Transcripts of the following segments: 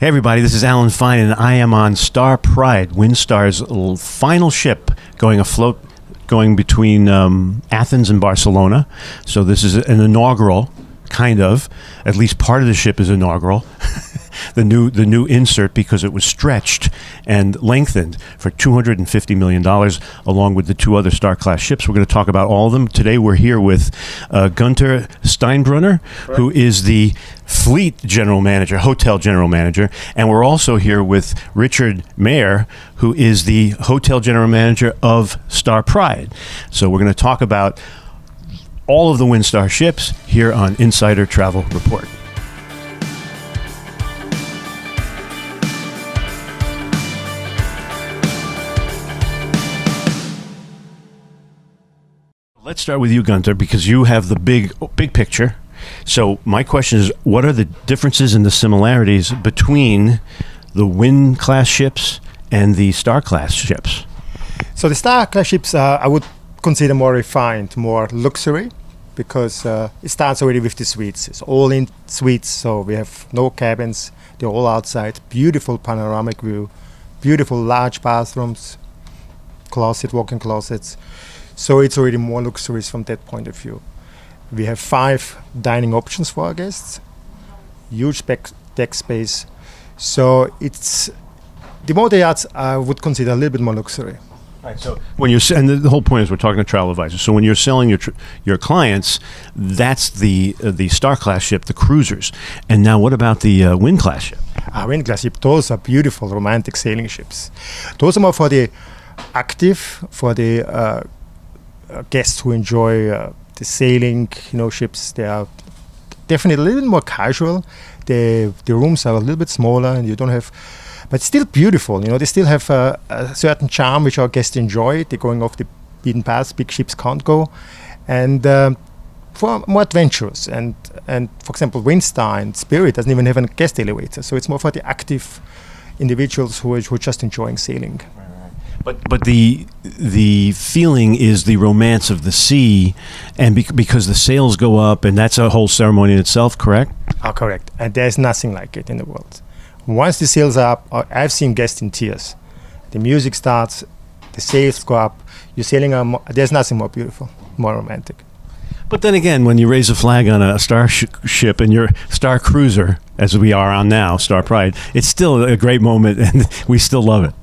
Hey, everybody, this is Alan Fine, and I am on Star Pride, Windstar's final ship going afloat, going between um, Athens and Barcelona. So, this is an inaugural, kind of. At least part of the ship is inaugural. the new the new insert because it was stretched and lengthened for 250 million dollars along with the two other star class ships. We're going to talk about all of them. Today we're here with uh, Guenter Steinbrunner who is the fleet general manager hotel general manager and we're also here with Richard Maier who is the hotel general manager of Star Pride. So we're going to talk about all of the Windstar ships here on Insider Travel Report Let's start with you, Guenter, because you have the big big picture. So my question is, what are the differences and the similarities between the Wind class ships and the Star class ships? So the Star class ships, uh, I would consider more refined, more luxury, because uh, it starts already with the suites. It's all in suites, so we have no cabins. They're all outside. Beautiful panoramic view, beautiful large bathrooms, closet, walk-in closets. So it's already more luxurious from that point of view. We have five dining options for our guests, huge back deck space. So it's the motor yachts I would consider a little bit more luxury. Right. So when you're and the, the whole point is we're talking to travel advisors. So when you're selling your tr- your clients, that's the uh, the Star class ship, the cruisers. And now, what about the uh, Wind class ship? Our wind class ship, those are beautiful romantic sailing ships. Those are more for the active, for the uh, uh, guests who enjoy uh, the sailing, you know, ships. They are definitely a little bit more casual. The the rooms are a little bit smaller, and you don't have, but still beautiful. You know, they still have uh, a certain charm which our guests enjoy. They're going off the beaten path. Big ships can't go, and. For more adventurous and and for example Windstar and Spirit doesn't even have a guest elevator so it's more for the active individuals who are, who are just enjoying sailing But but the the feeling is the romance of the sea, and bec- because the sails go up, and that's a whole ceremony in itself. Correct. are correct and there's nothing like it in the world once the sails are up uh, I've seen guests in tears the music starts the sails go up you're sailing on mo- there's nothing more beautiful more romantic But then again, when you raise a flag on a starship sh- and you're star cruiser, as we are on now, Star Pride, it's still a great moment, and we still love it.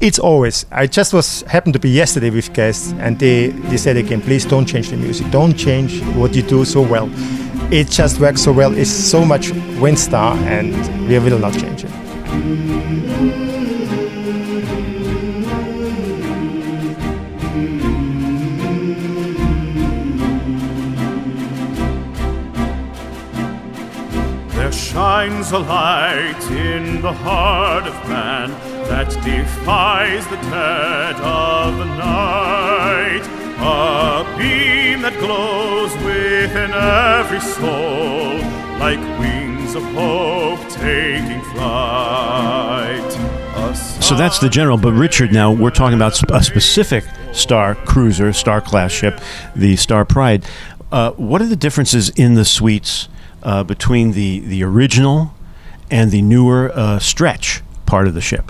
It's always i just was happened to be yesterday with guests and they, they said again please don't change the music. Don't change what you do so well. It just works so well. It's so much windstar and we will not change it. There shines a light in the heart of man that defies the dead of the night. A beam that glows within every soul, like wings of hope taking flight. So that's the general. But Richard, now we're talking about a specific star cruiser, star class ship, the Star Pride. Uh, what are the differences in the suites uh, between the the original and the newer uh, stretch part of the ship?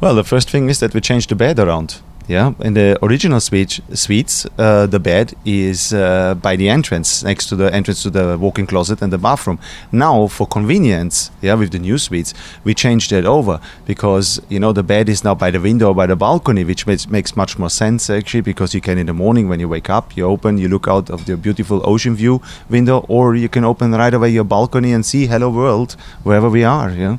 Well, the first thing is that we changed the bed around. Yeah, in the original suite, suites, uh, the bed is uh, by the entrance, next to the entrance to the walk-in closet and the bathroom. Now, for convenience, yeah, with the new suites, we changed that over because you know the bed is now by the window, by the balcony, which makes, makes much more sense actually because you can in the morning when you wake up, you open, you look out of the beautiful ocean view window, or you can open right away your balcony and see hello world wherever we are. Yeah.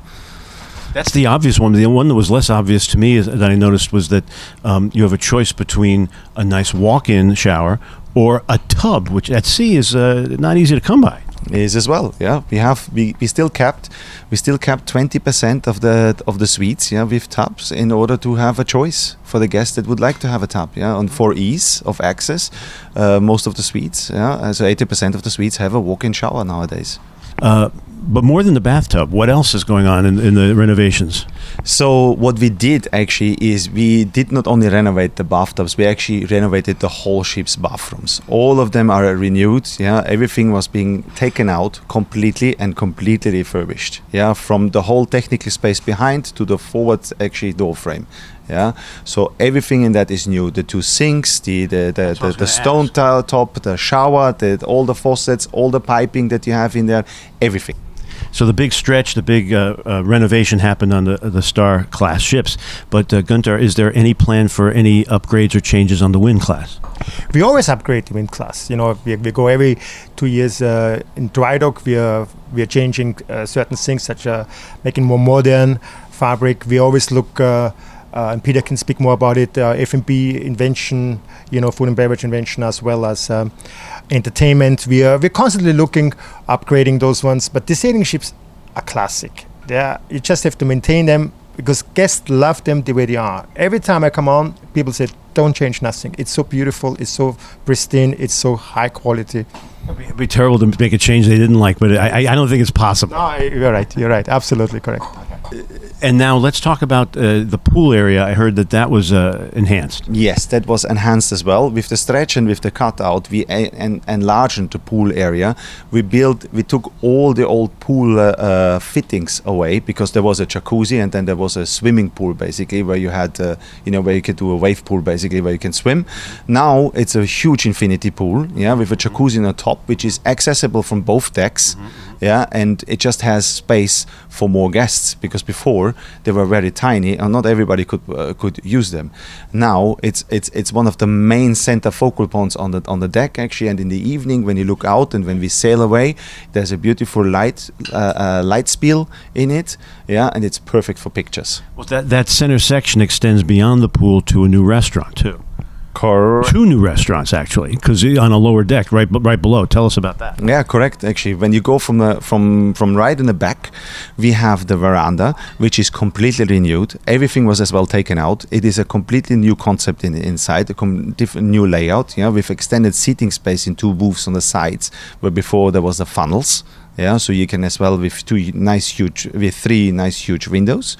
That's the obvious one. The one that was less obvious to me is, that I noticed was that um, you have a choice between a nice walk-in shower or a tub, which at sea is uh, not easy to come by. is as well. Yeah, we have we, we still kept we still kept twenty percent of the of the suites. Yeah, with tubs in order to have a choice for the guests that would like to have a tub. Yeah, and for ease of access, uh, most of the suites. Yeah, so eighty percent of the suites have a walk-in shower nowadays. Uh, but more than the bathtub, what else is going on in, in the renovations? So what we did actually is we did not only renovate the bathtubs, we actually renovated the whole ship's bathrooms. All of them are renewed. Yeah, everything was being taken out completely and completely refurbished. Yeah, from the whole technical space behind to the forward actually door frame. Yeah, so everything in that is new. The two sinks, the the the, the, the stone tile top, the shower, the, all the faucets, all the piping that you have in there, everything. So the big stretch, the big uh, uh, renovation happened on the the Star class ships. But uh, Guenter, is there any plan for any upgrades or changes on the Wind class? We always upgrade the wind class. You know, we, we go every two years uh, in dry dock. We are we are changing uh, certain things, such as making more modern fabric. We always look. Uh, and Peter can speak more about it. Uh, F&B invention, you know, food and beverage invention, as well as um, entertainment. We are we're constantly looking, upgrading those ones. But the sailing ships are classic. They are, you just have to maintain them because guests love them the way they are. Every time I come on, people say, "Don't change nothing. It's so beautiful. It's so pristine. It's so high quality." It'd be terrible to make a change they didn't like, but I, I don't think it's possible. No, you're right. You're right. Absolutely correct. And now let's talk about uh, the pool area. I heard that that was uh, enhanced. Yes, that was enhanced as well with the stretch and with the cutout. We en- enlarged the pool area. We built, we took all the old pool uh, uh, fittings away because there was a jacuzzi and then there was a swimming pool basically where you had, uh, you know, where you could do a wave pool basically where you can swim. Now it's a huge infinity pool, yeah, with a jacuzzi on top which is accessible from both decks, yeah, and it just has space for more guests because before they were very tiny and not everybody could uh, could use them. Now it's it's it's one of the main center focal points on the on the deck actually, and in the evening when you look out and when we sail away, there's a beautiful light uh, uh, light spiel in it, yeah, and it's perfect for pictures. Well, that that center section extends beyond the pool to a new restaurant too. Correct. Two new restaurants actually, because on a lower deck, right, right below. Tell us about that. Yeah, correct. Actually, when you go from the from from right in the back, we have the veranda, which is completely renewed. Everything was as well taken out. It is a completely new concept in inside, a com- different new layout. Yeah, with extended seating space in two booths on the sides, where before there was the funnels. Yeah, so you can as well with two nice huge with three nice huge windows,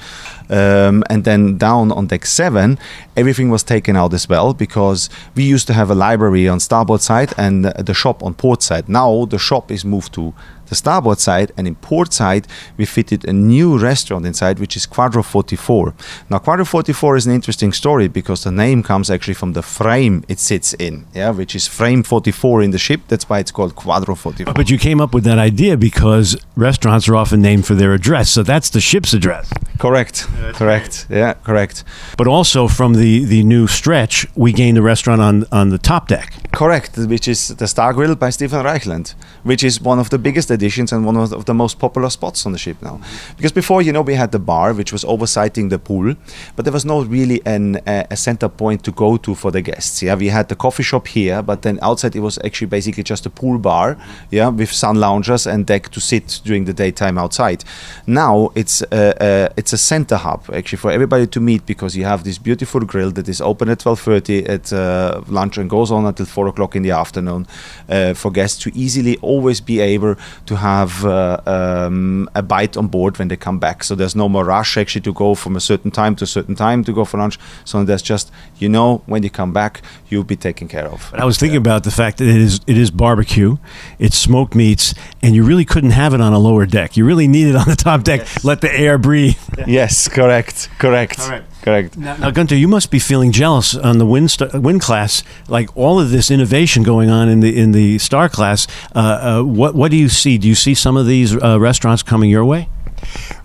um, and then down on deck seven, everything was taken out as well because we used to have a library on starboard side and the shop on port side. Now the shop is moved to the starboard side and in port side we fitted a new restaurant inside which is Cuadro 44. Now Cuadro 44 is an interesting story because the name comes actually from the frame it sits in, yeah, which is frame 44 in the ship. That's why it's called Cuadro 44. But you came up with that idea because restaurants are often named for their address, so that's the ship's address. Correct. correct. Yeah, correct. But also from the, the new stretch, we gained a restaurant on, on the top deck. Correct, which is the Star Grill by Steven Raichlen, which is one of the biggest and one of the most popular spots on the ship now. Because before, you know, we had the bar, which was oversighting the pool, but there was no really an, uh, a center point to go to for the guests. Yeah, we had the coffee shop here, but then outside it was actually basically just a pool bar, yeah, with sun loungers and deck to sit during the daytime outside. Now it's uh, uh, it's a center hub actually for everybody to meet because you have this beautiful grill that is open at 12:30 at uh, lunch and goes on until four o'clock in the afternoon uh, for guests to easily always be able to have uh, um, a bite on board when they come back. So there's no more rush actually to go from a certain time to a certain time to go for lunch. So there's just you know when you come back you'll be taken care of. But I was thinking about the fact that it is it is barbecue, it's smoked meats, and you really couldn't have it on a lower deck. You really need it on the top deck. Let the air breathe. Yes, correct, correct, correct. Now, now, Guenter, you must be feeling jealous on the wind st- wind class, like all of this innovation going on in the in the star class. Uh, uh, what what do you see? Do you see some of these uh, restaurants coming your way?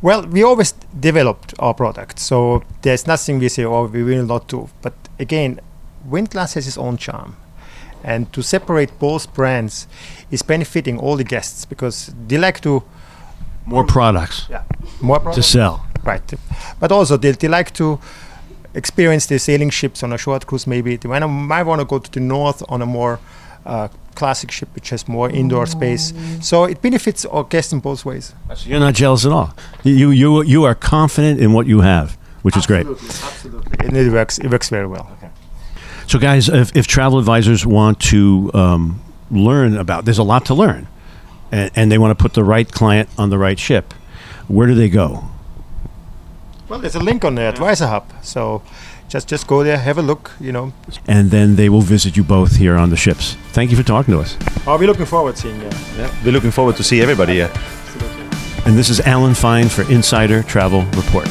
Well, we always developed our product, so there's nothing we say, oh, we will not do. But again, Wind class has its own charm. And to separate both brands is benefiting all the guests because they like to More products yeah, more to sell. Right. But also they, they like to experience the sailing ships on a short cruise maybe. They wanna, might want to go to the north on a more uh, classic ship which has more indoor space. So it benefits our guests in both ways. So you're not jealous at all. You you you are confident in what you have, which is great. Absolutely. And it works it works very well. So, guys, if, if travel advisors want to um, learn about, there's a lot to learn. and, and they want to put the right client on the right ship, where do they go? Well, there's a link on the Advisor Hub, so just just go there, have a look. You know, And then they will visit you both here on the ships. Thank you for talking to us. I'll be looking forward to seeing you. Yeah. We're looking forward to see everybody here. And this is Alan Fine for Insider Travel Report.